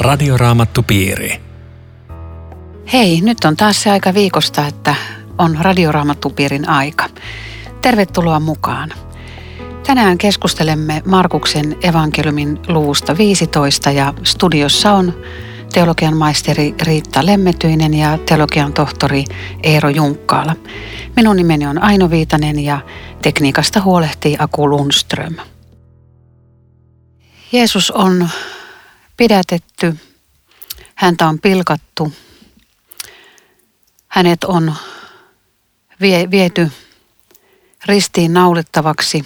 Radioraamattupiiri. Hei, nyt on taas se aika viikosta, että on Radioraamattupiirin aika. Tervetuloa mukaan. Tänään keskustelemme Markuksen evankeliumin luvusta 15 ja studiossa on teologian maisteri Riitta Lemmetyinen ja teologian tohtori Eero Junkkaala. Minun nimeni on Aino Viitanen ja tekniikasta huolehtii Aku Lundström. Jeesus on pidätetty, häntä on pilkattu, hänet on vie, viety ristiin naulittavaksi,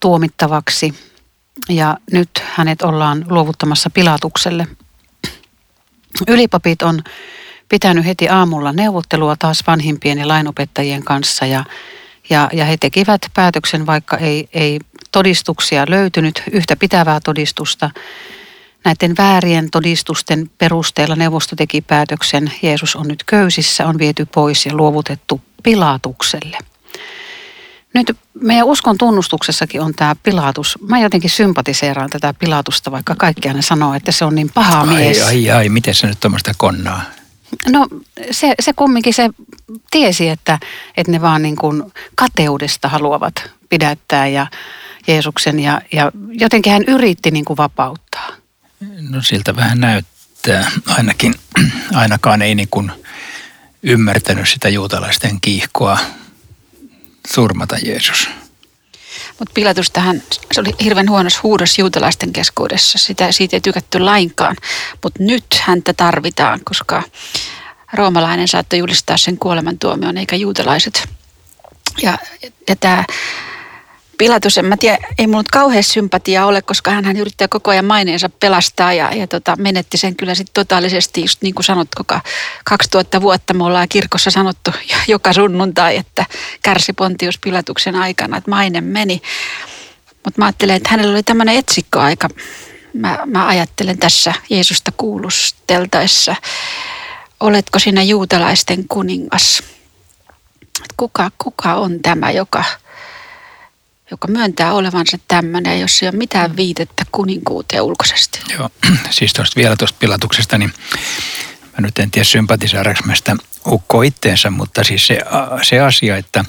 tuomittavaksi ja nyt hänet ollaan luovuttamassa pilatukselle. Ylipapit on pitänyt heti aamulla neuvottelua taas vanhimpien ja lainopettajien kanssa ja, ja, ja he tekivät päätöksen, vaikka ei, ei todistuksia löytynyt, yhtä pitävää todistusta. Näiden väärien todistusten perusteella neuvosto teki päätöksen, Jeesus on nyt köysissä, on viety pois ja luovutettu Pilatukselle. Nyt meidän uskon tunnustuksessakin on tämä Pilatus. Mä jotenkin sympatiseeraan tätä Pilatusta, vaikka kaikkia ne sanoo, että se on niin paha mies. Ai, ai, ai, miten se nyt tuommoista konnaa? No se, se kumminkin se tiesi, että, että ne vaan niin kuin kateudesta haluavat pidättää ja Jeesuksen ja, ja jotenkin hän yritti niin kuin vapauttaa. No siltä vähän näyttää. Ainakin, ainakaan ei niin kuin ymmärtänyt sitä juutalaisten kiihkoa surmata Jeesus. Mutta Pilatus tähän, se oli hirveän huonos huudos juutalaisten keskuudessa. Sitä, siitä ei tykätty lainkaan. Mutta nyt häntä tarvitaan, koska roomalainen saattoi julistaa sen kuolemantuomion, eikä juutalaiset. Ja, ja tämä Pilatus, en mä tiedä, ei mulla kauhean sympatiaa ole, koska hän yrittää koko ajan maineensa pelastaa ja, ja tota, menetti sen kyllä sitten totaalisesti, just niin kuin sanot, koko 2000 vuotta me ollaan kirkossa sanottu joka sunnuntai, että kärsi Pontius Pilatuksen aikana, että maine meni. Mutta mä ajattelen, että hänellä oli tämmöinen etsikkoaika. Mä, mä ajattelen tässä Jeesusta kuulusteltaessa, oletko sinä juutalaisten kuningas? Kuka, kuka on tämä, joka joka myöntää olevansa tämmöinen, jos ei ole mitään viitettä kuninkuuteen ulkoisesti. Joo, siis tuosta vielä tuosta pilatuksesta, niin mä nyt en tiedä sympatisaadaanko mä sitä ukko itteensä, mutta siis se, se asia, että,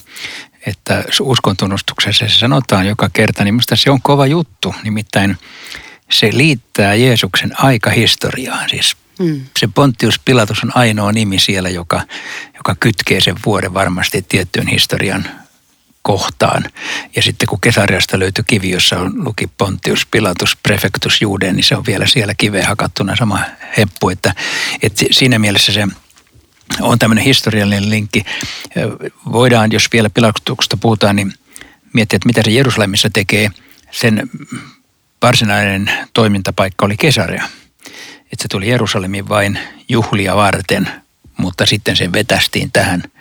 että uskontunnustuksessa se sanotaan joka kerta, niin minusta se on kova juttu. Nimittäin se liittää Jeesuksen aikahistoriaan. Siis mm. se Pontius Pilatus on ainoa nimi siellä, joka, joka kytkee sen vuoden varmasti tiettyyn historian kohtaan. Ja sitten kun Kesariasta löytyi kivi, jossa on luki Pontius Pilatus Prefectus Juuden, niin se on vielä siellä kiveen hakattuna sama heppu. Että, että siinä mielessä se on tämmöinen historiallinen linkki. Voidaan, jos vielä Pilatuksesta puhutaan, niin miettiä, että mitä se Jerusalemissa tekee. Sen varsinainen toimintapaikka oli Kesarea. Että se tuli Jerusalemiin vain juhlia varten, mutta sitten se vetästiin tähän –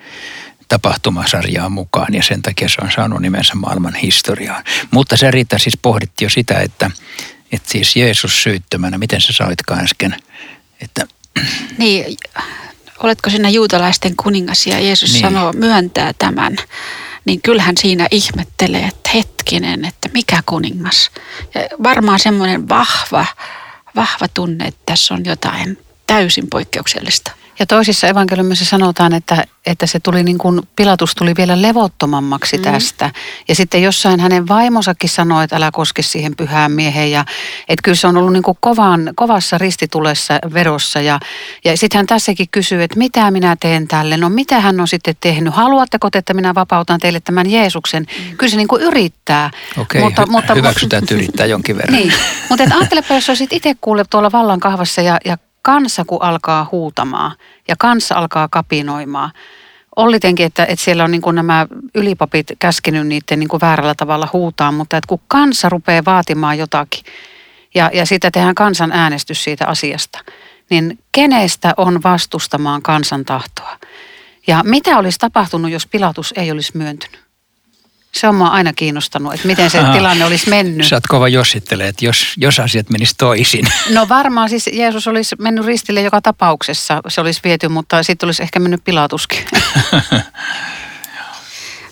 tapahtumasarjaan mukaan ja sen takia se on saanut nimensä maailman historiaan. Mutta se Riitta siis pohditti jo sitä, että, että siis Jeesus syyttömänä, miten sä sanoitkaan äsken, että... Niin, oletko sinä juutalaisten kuningas ja Jeesus niin. sanoo, myöntää tämän, niin kyllähän siinä ihmettelee, että hetkinen, että mikä kuningas. Ja varmaan semmoinen vahva, vahva tunne, että tässä on jotain täysin poikkeuksellista. Ja toisissa evankeliumissa sanotaan, että, että se tuli niin kuin, Pilatus tuli vielä levottomammaksi mm. tästä. Ja sitten jossain hänen vaimonsakin sanoi, että älä koske siihen pyhään mieheen. Ja että kyllä se on ollut niin kuin kovan, kovassa ristitulessa verossa. Ja, ja sitten hän tässäkin kysyy, että mitä minä teen tälle. No mitä hän on sitten tehnyt? Haluatteko että minä vapautan teille tämän Jeesuksen? Mm. Kyllä se niin kuin yrittää. Okei, mutta, hy- mutta, hyväksytään, että yrittää jonkin verran. Niin, mutta ajattelepa, jos olisit itse kuullut tuolla vallan kahvassa ja, ja kansa kun alkaa huutamaan ja kansa alkaa kapinoimaan, Ollitenkin, että, että siellä on niin kuin nämä ylipapit käskenyt niiden niin kuin väärällä tavalla huutaa, mutta että kun kansa rupeaa vaatimaan jotakin ja, ja siitä tehdään kansan äänestys siitä asiasta, niin kenestä on vastustamaan kansan tahtoa? Ja mitä olisi tapahtunut, jos Pilatus ei olisi myöntynyt? Se on mua aina kiinnostanut, että miten se Aha. tilanne olisi mennyt. Sä oot kova jossittele, että jos, jos asiat menis toisin. No varmaan siis Jeesus olisi mennyt ristille joka tapauksessa. Se olisi viety, mutta sitten olisi ehkä mennyt pilatuskin.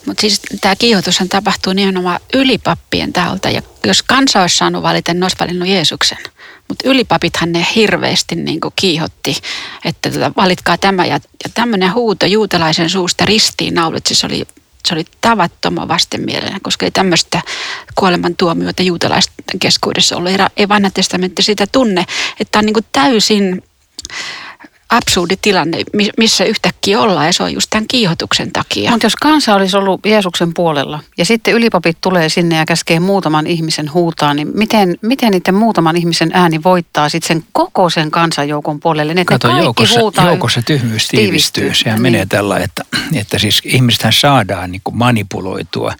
Mutta siis tämä kiihotushan tapahtuu nimenomaan ylipappien taholta. Ja jos kansa olisi saanut valita, niin olisi valinnut Jeesuksen. Mutta ylipapithan ne hirveästi niin kiihotti, että tota, valitkaa tämä. Ja, ja tämmöinen huuto juutalaisen suusta ristiin naulit, se oli se oli tavattoman vastenmielinen, koska ei tämmöistä kuolemantuomiota juutalaisten keskuudessa ollut. Ei vanha testamentti sitä tunne, että on niin täysin absurdi tilanne, missä yhtäkkiä ollaan ja se on just tämän kiihotuksen takia. Mutta jos kansa olisi ollut Jeesuksen puolella ja sitten ylipapit tulee sinne ja käskee muutaman ihmisen huutaa, niin miten, miten niiden muutaman ihmisen ääni voittaa sitten sen koko sen kansanjoukon puolelle? Ne Kato, ne joukossa, joukossa tyhmyys tiivistyy. Sehän niin. menee tällä, että, että siis ihmistähän saadaan niin manipuloitua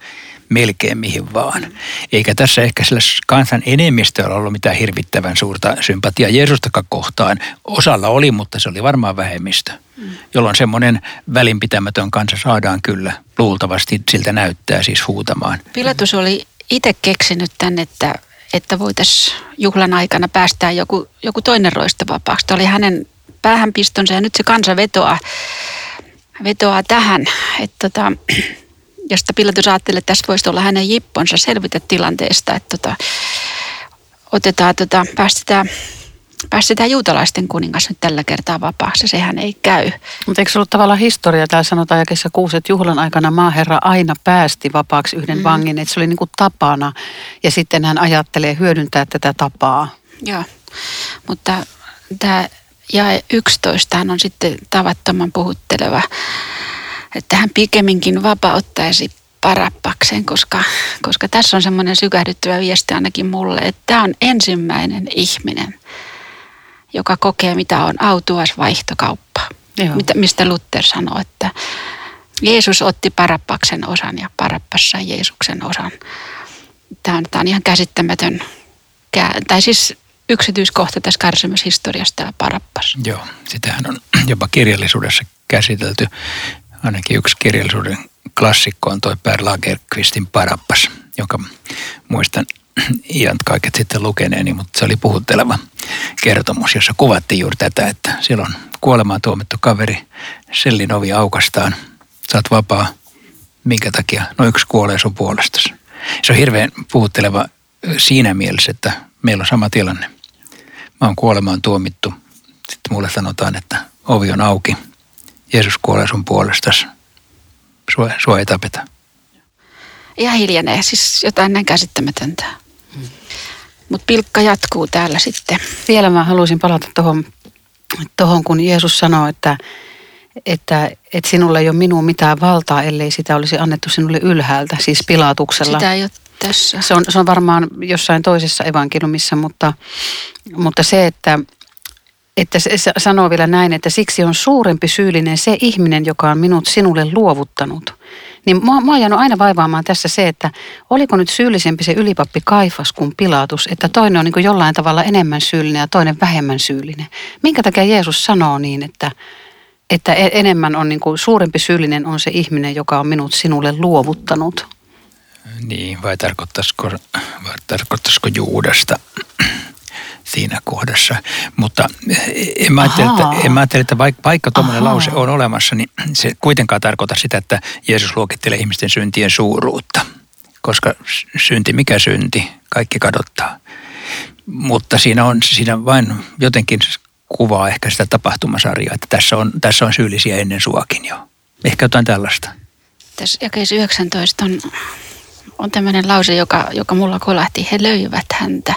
melkein mihin vaan. Eikä tässä ehkä sillä kansan enemmistöllä ollut mitään hirvittävän suurta sympatiaa Jeesustakaan kohtaan. Osalla oli, mutta se oli varmaan vähemmistö, mm. jolloin semmoinen välinpitämätön kansa saadaan kyllä luultavasti siltä näyttää siis huutamaan. Pilatus oli itse keksinyt tänne, että, että voitaisiin juhlan aikana päästää joku, joku toinen roista vapaaksi. Tämä oli hänen päähänpistonsa ja nyt se kansa vetoaa, vetoaa tähän. Että tota, josta Pilatus ajatteli, että tässä voisi olla hänen jipponsa selvitä tilanteesta, että tota, otetaan, tota, päästetään, päästetään juutalaisten kuningas nyt tällä kertaa vapaaksi. Sehän ei käy. Mutta eikö se ollut tavallaan historia? Täällä sanotaan jakessa kuusi, että juhlan aikana maaherra aina päästi vapaaksi yhden mm. vangin. Että se oli niin kuin tapana ja sitten hän ajattelee hyödyntää tätä tapaa. Joo, mutta tämä ja 11 on sitten tavattoman puhutteleva että hän pikemminkin vapauttaisi parappakseen, koska, koska tässä on semmoinen sykähdyttävä viesti ainakin mulle, että tämä on ensimmäinen ihminen, joka kokee, mitä on autuas vaihtokauppa. Mitä, mistä Luther sanoi, että Jeesus otti parappaksen osan ja parappas sai Jeesuksen osan. Tämä on, tämä on ihan käsittämätön, tai siis yksityiskohta tässä kärsimyshistoriasta tämä parappas. Joo, sitähän on jopa kirjallisuudessa käsitelty ainakin yksi kirjallisuuden klassikko on toi Per Lagerqvistin Parappas, joka muistan iän kaiket sitten lukeneeni, mutta se oli puhutteleva kertomus, jossa kuvattiin juuri tätä, että silloin kuolemaan tuomittu kaveri, sellin ovi aukastaan, saat vapaa, minkä takia, no yksi kuolee sun puolestasi. Se on hirveän puhutteleva siinä mielessä, että meillä on sama tilanne. Mä oon kuolemaan tuomittu. Sitten mulle sanotaan, että ovi on auki, Jeesus kuolee sun puolestasi. Sua, sua ei tapeta. Ihan hiljenee, siis jotain näin käsittämätöntä. Hmm. Mutta pilkka jatkuu täällä sitten. Vielä mä haluaisin palata tuohon, tohon, kun Jeesus sanoo, että, että, että sinulle ei ole minuun mitään valtaa, ellei sitä olisi annettu sinulle ylhäältä, siis pilatuksella. Sitä ei ole tässä. Se on, se on varmaan jossain toisessa evankeliumissa, mutta, mutta se, että että se sanoo vielä näin, että siksi on suurempi syyllinen se ihminen, joka on minut sinulle luovuttanut. Niin mua, mua on jäänyt aina vaivaamaan tässä se, että oliko nyt syyllisempi se ylipappi Kaifas kuin Pilatus, että toinen on niin jollain tavalla enemmän syyllinen ja toinen vähemmän syyllinen. Minkä takia Jeesus sanoo niin, että, että e-, enemmän on niin kuin, suurempi syyllinen on se ihminen, joka on minut sinulle luovuttanut? Niin, vai tarkoittaisiko, vai tarkoittaisiko Juudasta? Siinä kohdassa. Mutta en mä ajattele, että, en mä ajattele, että vaikka, vaikka tuommoinen lause on olemassa, niin se kuitenkaan tarkoita sitä, että Jeesus luokittelee ihmisten syntien suuruutta. Koska synti, mikä synti, kaikki kadottaa. Mutta siinä on siinä vain jotenkin kuvaa ehkä sitä tapahtumasarjaa, että tässä on, tässä on syyllisiä ennen suakin jo. Ehkä jotain tällaista. Tässä jakeessa 19 on on tämmöinen lause, joka, joka mulla kolahti. He löivät häntä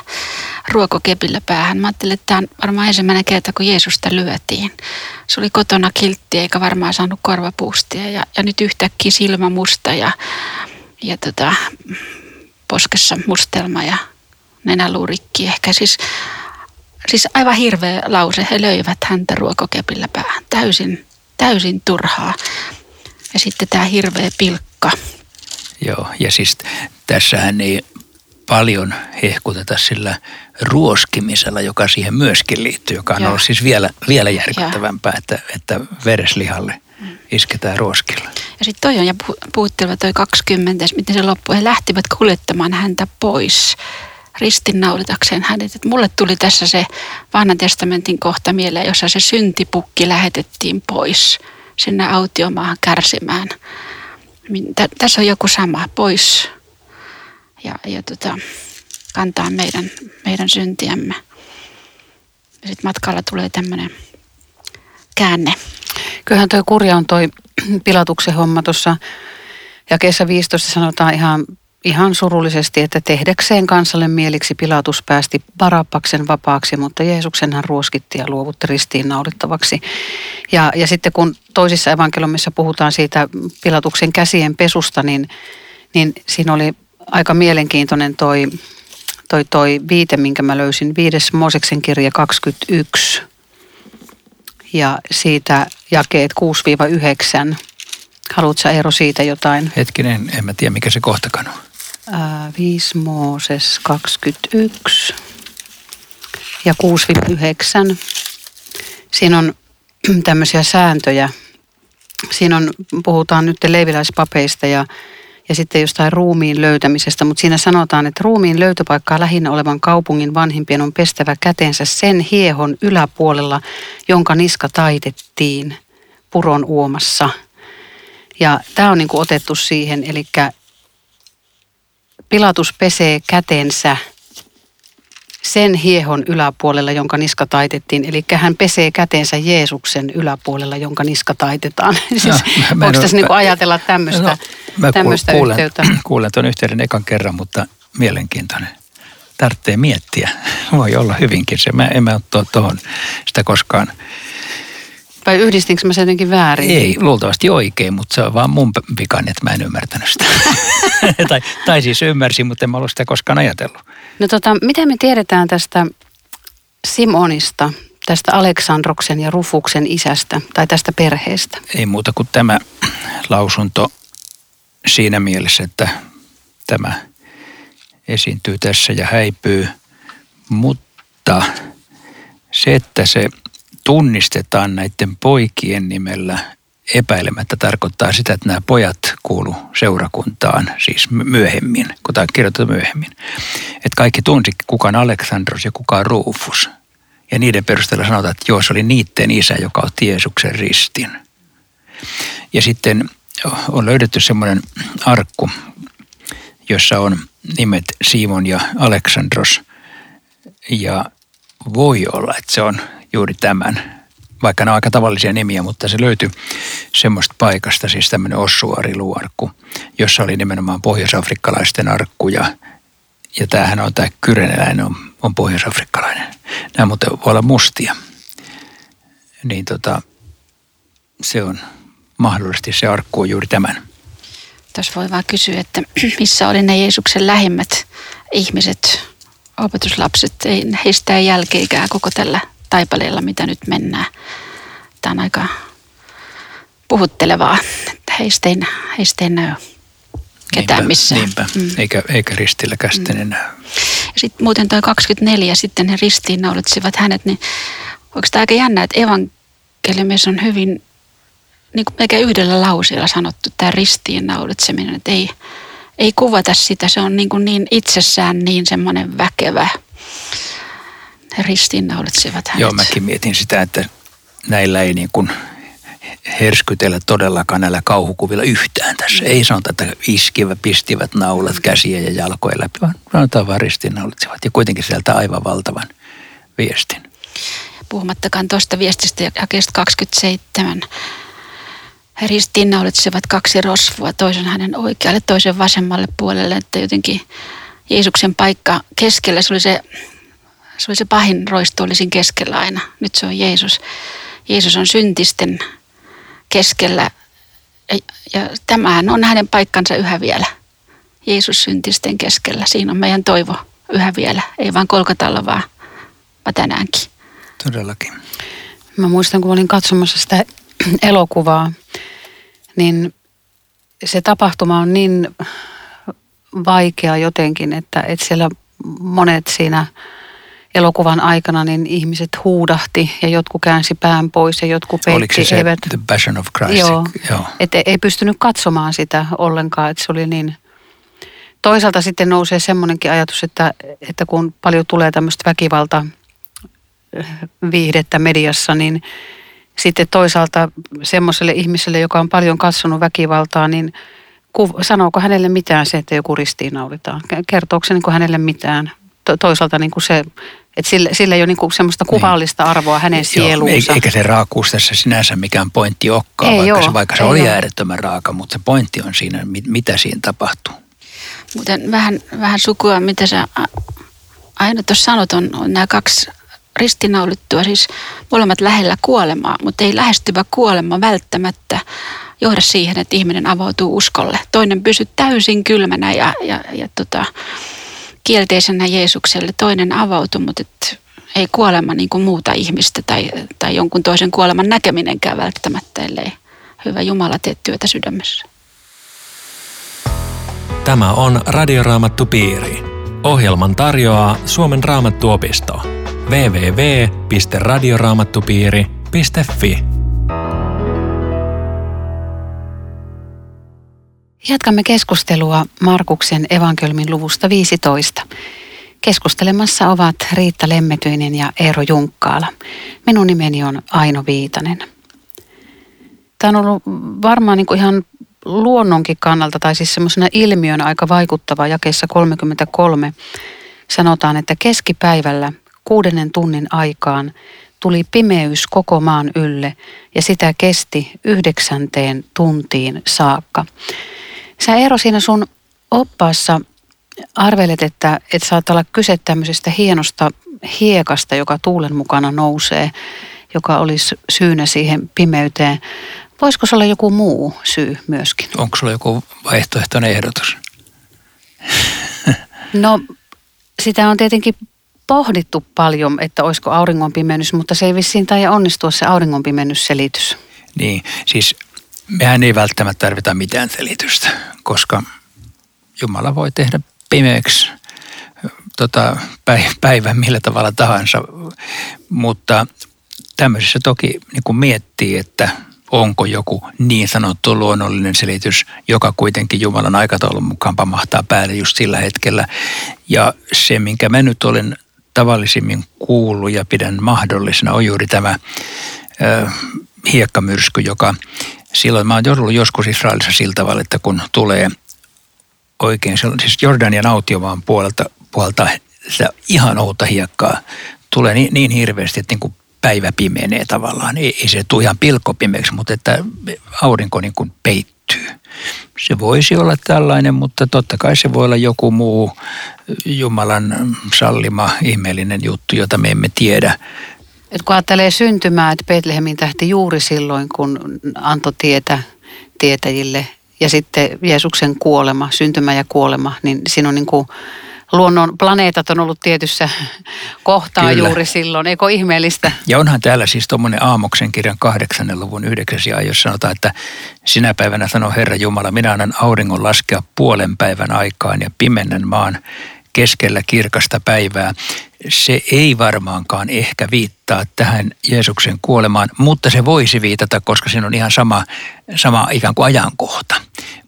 ruokokepillä päähän. Mä ajattelin, että tämä on varmaan ensimmäinen kerta, kun Jeesusta lyötiin. Se oli kotona kiltti eikä varmaan saanut korvapuustia. Ja, ja nyt yhtäkkiä silmä musta ja, ja tota, poskessa mustelma ja nenäluurikki. Ehkä siis, siis aivan hirveä lause. He löivät häntä ruokokepillä päähän. Täysin, täysin turhaa. Ja sitten tämä hirveä pilkka Joo, ja siis tässähän ei paljon hehkuteta sillä ruoskimisella, joka siihen myöskin liittyy, joka on ollut siis vielä, vielä järkyttävämpää, että, että vereslihalle isketään ruoskilla. Ja sitten toi on, ja puhutteleva toi 20, miten se loppui. He lähtivät kuljettamaan häntä pois ristinnaulitakseen hänet. Et mulle tuli tässä se vanhan testamentin kohta mieleen, jossa se syntipukki lähetettiin pois sinne autiomaahan kärsimään tä, tässä on joku sama, pois ja, ja tota, kantaa meidän, meidän syntiämme. Sitten matkalla tulee tämmöinen käänne. Kyllähän toi kurja on toi pilatuksen homma tuossa ja kesä 15 sanotaan ihan, ihan surullisesti, että tehdäkseen kansalle mieliksi Pilatus päästi Barabbaksen vapaaksi, mutta Jeesuksen hän ruoskitti ja luovutti ristiin naulittavaksi. Ja, ja sitten kun toisissa evankeliumissa puhutaan siitä Pilatuksen käsien pesusta, niin, niin siinä oli aika mielenkiintoinen toi, toi, toi viite, minkä mä löysin. Viides Mooseksen kirja 21 ja siitä jakeet 6-9. Haluatko Eero siitä jotain? Hetkinen, en mä tiedä mikä se kohtakaan on. Ää, 5 Mooses 21 ja 6-9. Siinä on tämmöisiä sääntöjä. Siinä on, puhutaan nyt leiviläispapeista ja ja sitten jostain ruumiin löytämisestä, mutta siinä sanotaan, että ruumiin löytöpaikkaa lähinnä olevan kaupungin vanhimpien on pestävä kätensä sen hiehon yläpuolella, jonka niska taitettiin puron uomassa. Ja tämä on niin otettu siihen, eli Pilatus pesee kätensä sen hiehon yläpuolella, jonka niska taitettiin. Eli hän pesee käteensä Jeesuksen yläpuolella, jonka niska taitetaan. siis, no, mä, onko tässä niin ajatella tämmöistä, no, mä tämmöistä kuulen, yhteyttä? Kuulen tuon yhteyden ekan kerran, mutta mielenkiintoinen. Tarvitsee miettiä. Voi olla hyvinkin se. Mä en mä ole tuohon sitä koskaan vai yhdistinkö mä sen jotenkin väärin? Ei, luultavasti oikein, mutta se on vaan mun vikani, että mä en ymmärtänyt sitä. tai, tai siis ymmärsin, mutta en mä ollut sitä koskaan ajatellut. No tota, mitä me tiedetään tästä Simonista, tästä Aleksandroksen ja Rufuksen isästä tai tästä perheestä? Ei muuta kuin tämä lausunto siinä mielessä, että tämä esiintyy tässä ja häipyy, mutta se, että se tunnistetaan näiden poikien nimellä epäilemättä tarkoittaa sitä, että nämä pojat kuulu seurakuntaan, siis myöhemmin, kun tämä kirjoitetaan myöhemmin. Että kaikki tunsi, kuka on Aleksandros ja kuka on Rufus. Ja niiden perusteella sanotaan, että joo, se oli niiden isä, joka otti Jeesuksen ristin. Ja sitten on löydetty semmoinen arkku, jossa on nimet Simon ja Aleksandros. Ja voi olla, että se on juuri tämän, vaikka ne on aika tavallisia nimiä, mutta se löytyi semmoista paikasta, siis tämmöinen ossuariluarkku, jossa oli nimenomaan pohjoisafrikkalaisten arkku ja, ja tämähän on tämä kyreneläinen on, on pohjoisafrikkalainen. Nämä muuten voi olla mustia. Niin tota, se on mahdollisesti se arkku on juuri tämän. Tässä voi vaan kysyä, että missä oli ne Jeesuksen lähimmät ihmiset, opetuslapset, ei, heistä ei jälkeikään koko tällä taipaleella, mitä nyt mennään. Tämä on aika puhuttelevaa, että heistä ei, heistä ei näy ketään missään. Niinpä, mm. eikä, eikä ristillä kästen mm. enää. Ja sitten muuten tuo 24, sitten he ristiinnaulitsivat hänet, niin onko tämä aika jännä, että evankeliumissa on hyvin niin kuin melkein yhdellä lauseella sanottu tämä ristiinnaulitseminen, että ei, ei kuvata sitä, se on niin, kuin niin itsessään niin semmoinen väkevä ristiinnaulitsevat hänet. Joo, mäkin mietin sitä, että näillä ei niin kuin herskytellä todellakaan näillä kauhukuvilla yhtään tässä. Ei sanota, että iskivät, pistivät naulat käsiä ja jalkoja läpi, vaan sanotaan vaan ristiinnaulitsevat ja kuitenkin sieltä aivan valtavan viestin. Puhumattakaan tuosta viestistä jakeesta 27. He ristiinnaulitsevat kaksi rosvoa, toisen hänen oikealle, toisen vasemmalle puolelle, että jotenkin Jeesuksen paikka keskellä, se oli se se oli se pahin roisto olisin keskellä aina. Nyt se on Jeesus. Jeesus on syntisten keskellä ja, ja tämähän on hänen paikkansa yhä vielä. Jeesus syntisten keskellä. Siinä on meidän toivo yhä vielä. Ei vain kolkatalla, vaan, vaan tänäänkin. Todellakin. Mä muistan, kun olin katsomassa sitä elokuvaa, niin se tapahtuma on niin vaikea jotenkin, että, että siellä monet siinä – elokuvan aikana niin ihmiset huudahti ja jotkut käänsi pään pois ja jotkut peitti. Oliko se se eivät, The Passion of Christ? Joo, joo. Et ei pystynyt katsomaan sitä ollenkaan, että se oli niin... Toisaalta sitten nousee semmoinenkin ajatus, että, että kun paljon tulee tämmöistä väkivalta eh, viihdettä mediassa, niin sitten toisaalta semmoiselle ihmiselle, joka on paljon katsonut väkivaltaa, niin sanooko hänelle mitään se, että joku ristiinnaulitaan? Kertooko se niin kuin hänelle mitään? To, toisaalta niin kuin se, että sillä, sillä ei ole niin kuin semmoista niin. kuvallista arvoa hänen sieluunsa. eikä se raakuus tässä sinänsä mikään pointti olekaan, ei vaikka, se, vaikka se oli ole. äärettömän raaka, mutta se pointti on siinä, mitä siinä tapahtuu. Muuten vähän, vähän sukua, mitä sä aina tuossa sanot, on, on nämä kaksi ristinaulittua, siis molemmat lähellä kuolemaa, mutta ei lähestyvä kuolema välttämättä johda siihen, että ihminen avautuu uskolle. Toinen pysyy täysin kylmänä ja, ja, ja tota, kielteisenä Jeesukselle, toinen avautuu, mutta et ei kuolema niin kuin muuta ihmistä tai, tai jonkun toisen kuoleman näkeminenkään välttämättä, ellei hyvä Jumala tee työtä sydämessä. Tämä on Radioraamattu Piiri. Ohjelman tarjoaa Suomen raamattuopisto. www.radioraamattupiiri.fi Jatkamme keskustelua Markuksen evankelmin luvusta 15. Keskustelemassa ovat Riitta Lemmetyinen ja Eero Junkkaala. Minun nimeni on Aino Viitanen. Tämä on ollut varmaan niin kuin ihan luonnonkin kannalta, tai siis semmoisena ilmiönä aika vaikuttava jakeessa 33. Sanotaan, että keskipäivällä kuudennen tunnin aikaan tuli pimeys koko maan ylle ja sitä kesti yhdeksänteen tuntiin saakka. Sä Eero siinä sun oppaassa arvelet, että, että saattaa olla kyse tämmöisestä hienosta hiekasta, joka tuulen mukana nousee, joka olisi syynä siihen pimeyteen. Voisiko se olla joku muu syy myöskin? Onko sulla joku vaihtoehtoinen ehdotus? No sitä on tietenkin pohdittu paljon, että olisiko auringonpimennys, mutta se ei vissiin tai onnistua se auringonpimennysselitys. Niin, siis mehän ei välttämättä tarvita mitään selitystä, koska Jumala voi tehdä pimeäksi tota, päivän millä tavalla tahansa, mutta tämmöisessä toki niin kuin miettii, että onko joku niin sanottu luonnollinen selitys, joka kuitenkin Jumalan aikataulun mukaan pamahtaa päälle just sillä hetkellä. Ja se, minkä mä nyt olen tavallisimmin kuullut ja pidän mahdollisena, on juuri tämä ö, hiekkamyrsky, joka silloin, mä oon ollut joskus Israelissa sillä tavalla, että kun tulee oikein, siis Jordanian autiomaan puolelta, puolelta sitä ihan outa hiekkaa, tulee niin, niin hirveästi, että niin kuin päivä pimenee tavallaan. Ei, ei se tule ihan pilkkopimeäksi, mutta että aurinko niin kuin peittyy. Se voisi olla tällainen, mutta totta kai se voi olla joku muu Jumalan sallima ihmeellinen juttu, jota me emme tiedä. Et kun ajattelee syntymää, että Betlehemin tähti juuri silloin, kun antoi tietä tietäjille ja sitten Jeesuksen kuolema, syntymä ja kuolema, niin siinä on niin kuin luonnon planeetat on ollut tietyssä kohtaa Kyllä. juuri silloin. Eikö ihmeellistä? Ja onhan täällä siis tuommoinen Aamoksen kirjan kahdeksannen luvun yhdeksäs ja jos sanotaan, että sinä päivänä sanoo Herra Jumala, minä annan auringon laskea puolen päivän aikaan ja pimennän maan keskellä kirkasta päivää. Se ei varmaankaan ehkä viittaa tähän Jeesuksen kuolemaan, mutta se voisi viitata, koska siinä on ihan sama, sama ikään kuin ajankohta.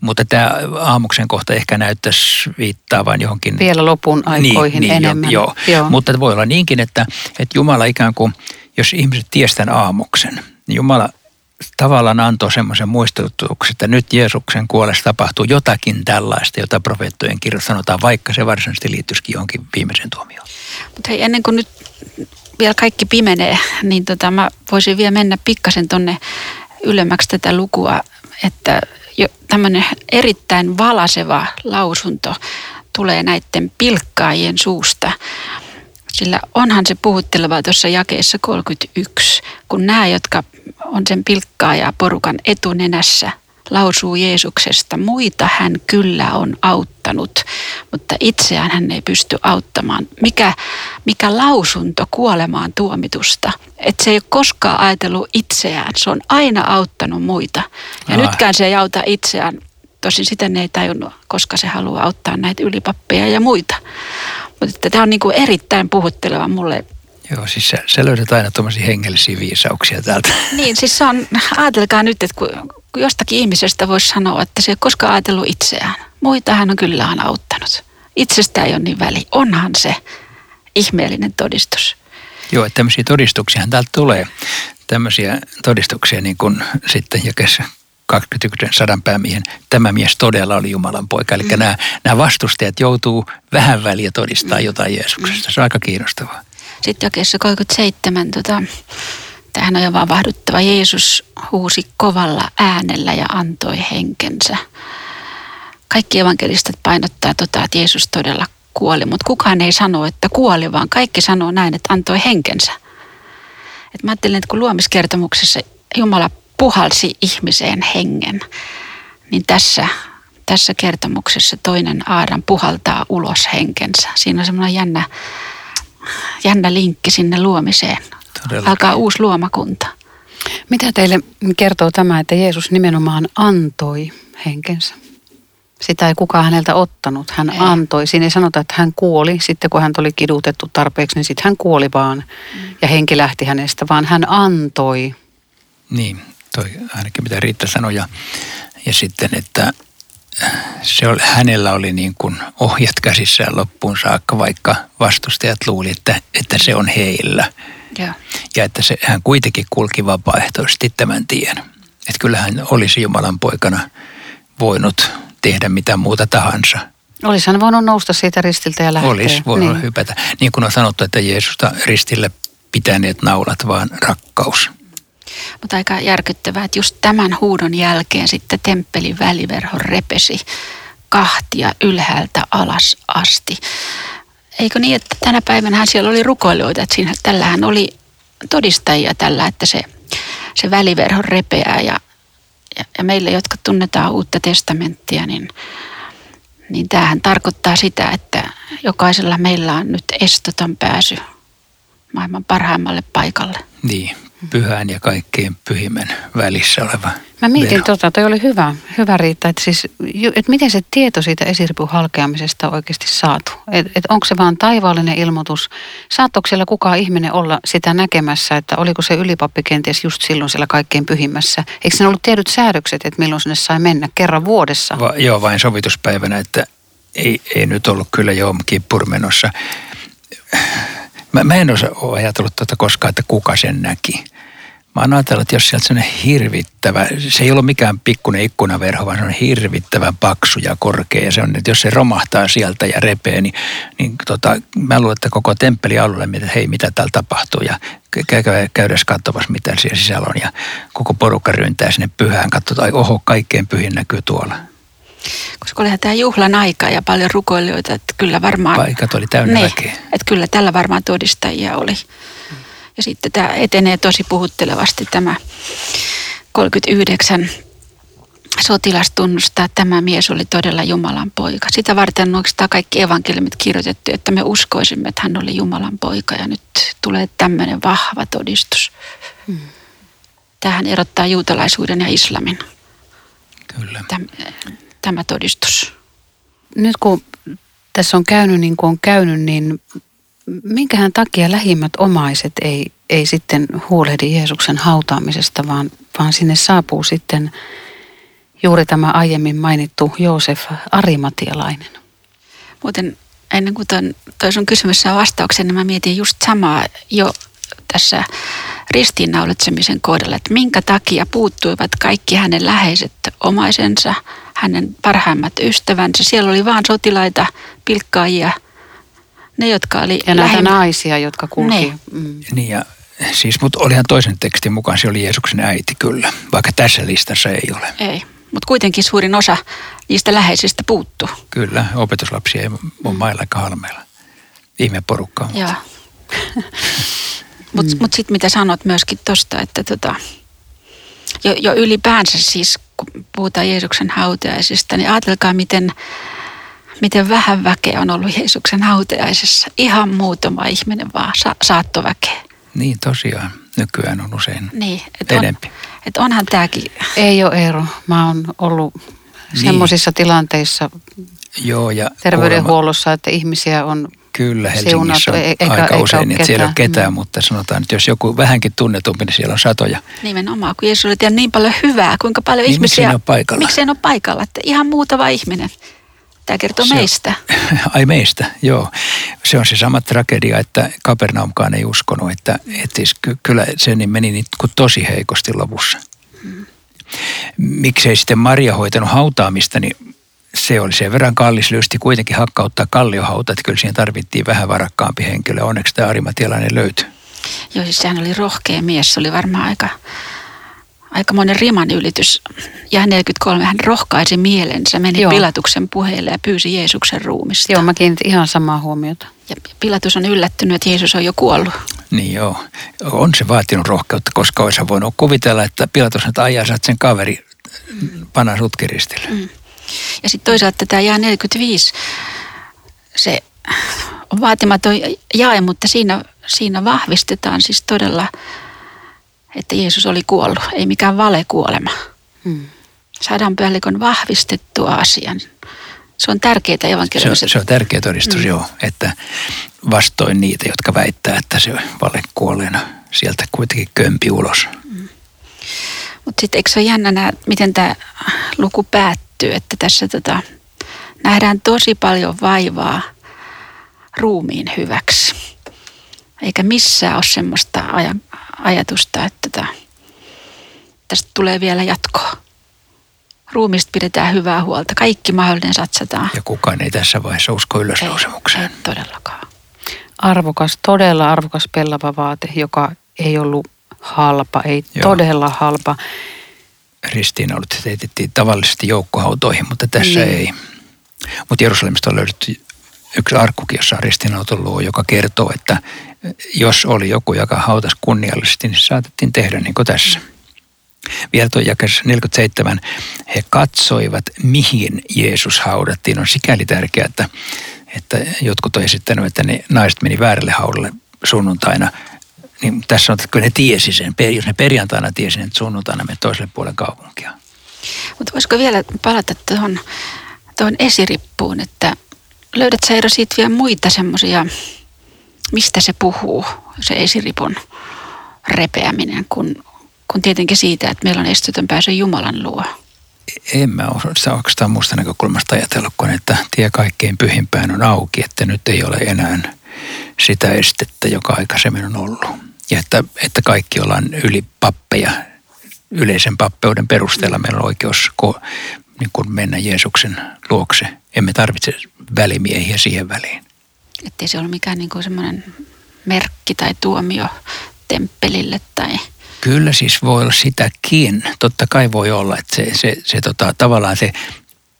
Mutta tämä aamuksen kohta ehkä näyttäisi viittaavan johonkin... Vielä lopun aikoihin niin, niin, enemmän. Jo, joo. joo, mutta voi olla niinkin, että, että Jumala ikään kuin, jos ihmiset tiesivät aamuksen, niin Jumala tavallaan antoi semmoisen muistutuksen, että nyt Jeesuksen kuolessa tapahtuu jotakin tällaista, jota profeettojen kirjoissa sanotaan, vaikka se varsinaisesti liittyisikin johonkin viimeiseen tuomioon. Mutta hei, ennen kuin nyt vielä kaikki pimenee, niin tota, mä voisin vielä mennä pikkasen tonne ylemmäksi tätä lukua, että jo tämmöinen erittäin valaseva lausunto tulee näiden pilkkaajien suusta. Sillä onhan se puhutteleva tuossa jakeessa 31, kun nämä, jotka on sen pilkkaaja porukan etunenässä, lausuu Jeesuksesta, muita hän kyllä on auttanut, mutta itseään hän ei pysty auttamaan. Mikä, mikä lausunto kuolemaan tuomitusta, että se ei ole koskaan ajatellut itseään, se on aina auttanut muita. Ja Ai. nytkään se ei auta itseään, tosin sitä ei tajunnut, koska se haluaa auttaa näitä ylipappeja ja muita. Mutta tämä on niin kuin erittäin puhutteleva mulle Joo, siis sä, sä löydät aina tuommoisia hengellisiä viisauksia täältä. Niin, siis se on, ajatelkaa nyt, että kun, kun jostakin ihmisestä voisi sanoa, että se ei koskaan ajatellut itseään. Muita hän on kyllä on auttanut. Itsestä ei ole niin väli. Onhan se ihmeellinen todistus. Joo, että tämmöisiä todistuksia täältä tulee. Tämmöisiä todistuksia niin kuin sitten jakessa 21 sadan päämiehen, tämä mies todella oli Jumalan poika. Eli mm. nämä, nämä vastustajat joutuu vähän väliä todistaa mm. jotain Jeesuksesta. Se on aika kiinnostavaa. Sitten jakeessa 37, tota, tähän on vaan vahduttava. Jeesus huusi kovalla äänellä ja antoi henkensä. Kaikki evankelistat painottaa tota, että Jeesus todella kuoli, mutta kukaan ei sano, että kuoli, vaan kaikki sanoo näin, että antoi henkensä. Et mä ajattelen, että kun luomiskertomuksessa Jumala puhalsi ihmiseen hengen, niin tässä, tässä kertomuksessa toinen Aadan puhaltaa ulos henkensä. Siinä on semmoinen jännä, jännä linkki sinne luomiseen. Todellakin. Alkaa uusi luomakunta. Mitä teille kertoo tämä, että Jeesus nimenomaan antoi henkensä? Sitä ei kukaan häneltä ottanut. Hän ei. antoi. Siinä ei sanota, että hän kuoli. Sitten kun hän oli kidutettu tarpeeksi, niin sitten hän kuoli vaan. Mm. Ja henki lähti hänestä, vaan hän antoi. Niin, toi ainakin mitä Riitta sanoi. Ja, ja sitten, että se oli, hänellä oli niin kuin ohjat käsissään loppuun saakka, vaikka vastustajat luuli, että, että se on heillä. Ja, ja että se, hän kuitenkin kulki vapaaehtoisesti tämän tien. Että kyllä hän olisi Jumalan poikana voinut tehdä mitä muuta tahansa. Olisi hän voinut nousta siitä ristiltä ja lähteä. Olisi voinut niin. hypätä. Niin kuin on sanottu, että Jeesusta ristille pitäneet naulat, vaan rakkaus. Mutta aika järkyttävää, että just tämän huudon jälkeen sitten temppelin väliverho repesi kahtia ylhäältä alas asti. Eikö niin, että tänä päivänä siellä oli rukoilijoita, että siinä, tällähän oli todistajia tällä, että se, se väliverho repeää ja ja, ja meille, jotka tunnetaan uutta testamenttia, niin, niin tämähän tarkoittaa sitä, että jokaisella meillä on nyt estoton pääsy maailman parhaimmalle paikalle. Niin, pyhän ja kaikkein pyhimmän välissä oleva Mä mietin vero. tota, toi oli hyvä, hyvä Riitta, että siis, et miten se tieto siitä esiripun halkeamisesta on oikeasti saatu? Että et onko se vaan taivaallinen ilmoitus? Saattoiko siellä kukaan ihminen olla sitä näkemässä, että oliko se ylipappi kenties just silloin siellä kaikkein pyhimmässä? Eikö ne ollut tiedyt säädökset, että milloin sinne sai mennä kerran vuodessa? Va, joo, vain sovituspäivänä, että ei, ei nyt ollut kyllä Joom Kippur menossa. Mä, mä en ole ajatellut tuota koskaan, että kuka sen näki. Mä oon ajatellut, että jos sieltä sellainen hirvittävä, se ei ole mikään pikkuinen ikkunaverho, vaan se on hirvittävän paksu ja korkea. Ja se on, että jos se romahtaa sieltä ja repee, niin, niin tota, mä luulen, että koko temppeli alueelle, että hei, mitä täällä tapahtuu. Ja käydä katsomassa, mitä siellä sisällä on. Ja koko porukka ryntää sinne pyhään, katsotaan, oho, kaikkein pyhin näkyy tuolla. Koska olihan tämä juhlan aika ja paljon rukoilijoita, että kyllä varmaan... Paikat oli täynnä ne, väkeä. Että kyllä tällä varmaan todistajia oli. Ja sitten tämä etenee tosi puhuttelevasti tämä 39 sotilas tunnustaa, että tämä mies oli todella Jumalan poika. Sitä varten on oikeastaan kaikki evankeliumit kirjoitettu, että me uskoisimme, että hän oli Jumalan poika ja nyt tulee tämmöinen vahva todistus. Hmm. Tähän erottaa juutalaisuuden ja islamin. Kyllä. Tämä, tämä todistus. Nyt kun tässä on käynyt niin kuin on käynyt, niin minkähän takia lähimmät omaiset ei, ei sitten huolehdi Jeesuksen hautaamisesta, vaan, vaan sinne saapuu sitten juuri tämä aiemmin mainittu Joosef Arimatialainen? Muuten ennen kuin ton, toi sun kysymys saa vastauksen, niin mä mietin just samaa jo tässä ristiinnaulitsemisen kohdalla, että minkä takia puuttuivat kaikki hänen läheiset omaisensa, hänen parhaimmat ystävänsä. Siellä oli vaan sotilaita, pilkkaajia – ne, jotka oli Ja näitä lähimmä. naisia, jotka kulki. Ne. Mm. Niin ja siis, mutta olihan toisen tekstin mukaan se oli Jeesuksen äiti kyllä, vaikka tässä listassa ei ole. Ei, mutta kuitenkin suurin osa niistä läheisistä puuttuu. Kyllä, opetuslapsia ei ole mm. mailla eikä halmeilla. Ihme porukka. Joo. Mutta mut sitten mitä sanot myöskin tuosta, että tota, jo, jo ylipäänsä siis, kun puhutaan Jeesuksen hautajaisista, niin ajatelkaa miten miten vähän väkeä on ollut Jeesuksen hautajaisessa. Ihan muutama ihminen vaan sa- saattoväkeä. Niin tosiaan, nykyään on usein niin, et enempi. On, et onhan tämäkin. Ei ole ero. Mä oon ollut niin. semmoisissa tilanteissa Joo, ja terveydenhuollossa, kuulemma, että ihmisiä on Kyllä, Helsingissä on e- eikä, aika eikä usein, että siellä ei ole ketään, mm. mutta sanotaan, että jos joku vähänkin tunnetumpi, niin siellä on satoja. Nimenomaan, kun Jeesus oli niin paljon hyvää, kuinka paljon niin ihmisiä... Miksi ei ole paikalla? Miksi ei ole paikalla? Että ihan muutama ihminen. Tämä kertoo se, meistä. Ai meistä, joo. Se on se sama tragedia, että Kapernaumkaan ei uskonut, että, että siis ky, kyllä se niin meni niin kuin tosi heikosti lopussa. Hmm. miksei sitten Maria hoitanut hautaamista, niin se oli sen verran kallis lysti kuitenkin hakkauttaa kalliohauta, että kyllä siihen tarvittiin vähän varakkaampi henkilö. Onneksi tämä Arimatialainen löytyi. Joo, siis sehän oli rohkea mies. Se oli varmaan aika, aika monen riman ylitys. Ja 43 hän rohkaisi mielensä, meni Joo. Pilatuksen puheille ja pyysi Jeesuksen ruumista. Joo, mä kiinnitin ihan samaa huomiota. Ja Pilatus on yllättynyt, että Jeesus on jo kuollut. Niin joo, on se vaatinut rohkeutta, koska olisi voinut kuvitella, että Pilatus nyt ajaa sen kaveri pana sutkiristille. Mm. Ja sitten toisaalta tämä jää 45, se on vaatimaton jae, mutta siinä, siinä vahvistetaan siis todella, että Jeesus oli kuollut, ei mikään valekuolema. Hmm. Saadaan päällikön vahvistettua asian. Se on tärkeää evankeliumissa. Se, se on tärkeä todistus, hmm. joo, että vastoin niitä, jotka väittää, että se valekuolleena sieltä kuitenkin kömpi ulos. Hmm. Mutta sitten eikö se ole jännä, nää, miten tämä luku päättyy, että tässä tota, nähdään tosi paljon vaivaa ruumiin hyväksi. Eikä missään ole semmoista ajan, ajatusta, että tota, tästä tulee vielä jatkoa. Ruumista pidetään hyvää huolta. Kaikki mahdollinen satsataan. Ja kukaan ei tässä vaiheessa usko ylösnousemukseen. Ei, ei todellakaan. Arvokas, todella arvokas pellava vaate, joka ei ollut halpa, ei Joo. todella halpa. Ristiinnaulut heitettiin tavallisesti joukkohautoihin, mutta tässä niin. ei. Mutta Jerusalemista on löydetty yksi arkkukin, jossa on ristiinnautoluo, joka kertoo, että jos oli joku, joka hautas kunniallisesti, niin se saatettiin tehdä niin kuin tässä. Viertojakessa 47 he katsoivat, mihin Jeesus haudattiin. On sikäli tärkeää, että, että jotkut on esittänyt, että ne naiset meni väärälle haudalle sunnuntaina – niin tässä on, että kyllä ne tiesi sen. Jos ne perjantaina tiesi, niin sunnuntaina me toiselle puolen kaupunkia. Mutta voisiko vielä palata tuohon, tuohon esirippuun, että löydät sä siitä vielä muita semmoisia, mistä se puhuu, se esiripun repeäminen, kun, kun tietenkin siitä, että meillä on estetön pääsy Jumalan luo. En mä sitä oikeastaan muusta näkökulmasta ajatellut, kun että tie kaikkein pyhimpään on auki, että nyt ei ole enää sitä estettä, joka aikaisemmin on ollut ja että, että kaikki ollaan yli pappeja. Yleisen pappeuden perusteella meillä on oikeus ko, niin kuin mennä Jeesuksen luokse. Emme tarvitse välimiehiä siihen väliin. Että se ole mikään niin kuin semmoinen merkki tai tuomio temppelille tai... Kyllä siis voi olla sitäkin. Totta kai voi olla, että se, se, se tota, tavallaan se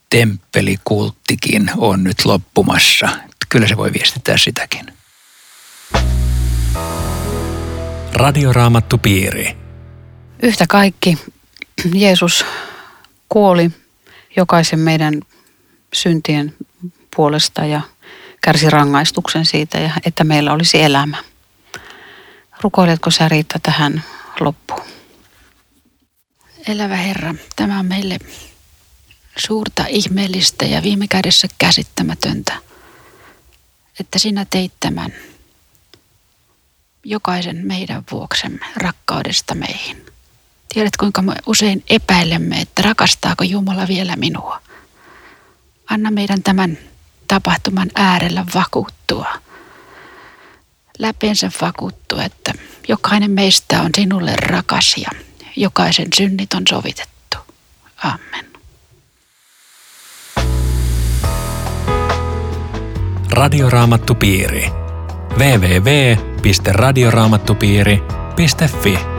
temppelikulttikin on nyt loppumassa. Kyllä se voi viestittää sitäkin. Radioraamattupiiri. Yhtä kaikki Jeesus kuoli jokaisen meidän syntien puolesta ja kärsi rangaistuksen siitä ja että meillä olisi elämä. Rukoiletko sä Riitta tähän loppuun? Elävä Herra, tämä on meille suurta, ihmeellistä ja viime kädessä käsittämätöntä, että sinä teit tämän jokaisen meidän vuoksemme rakkaudesta meihin. Tiedät, kuinka me usein epäilemme, että rakastaako Jumala vielä minua. Anna meidän tämän tapahtuman äärellä vakuuttua. Läpeensä vakuuttua, että jokainen meistä on sinulle rakas ja jokaisen synnit on sovitettu. Amen. Radioraamattupiiri. www www.radioraamattupiiri.fi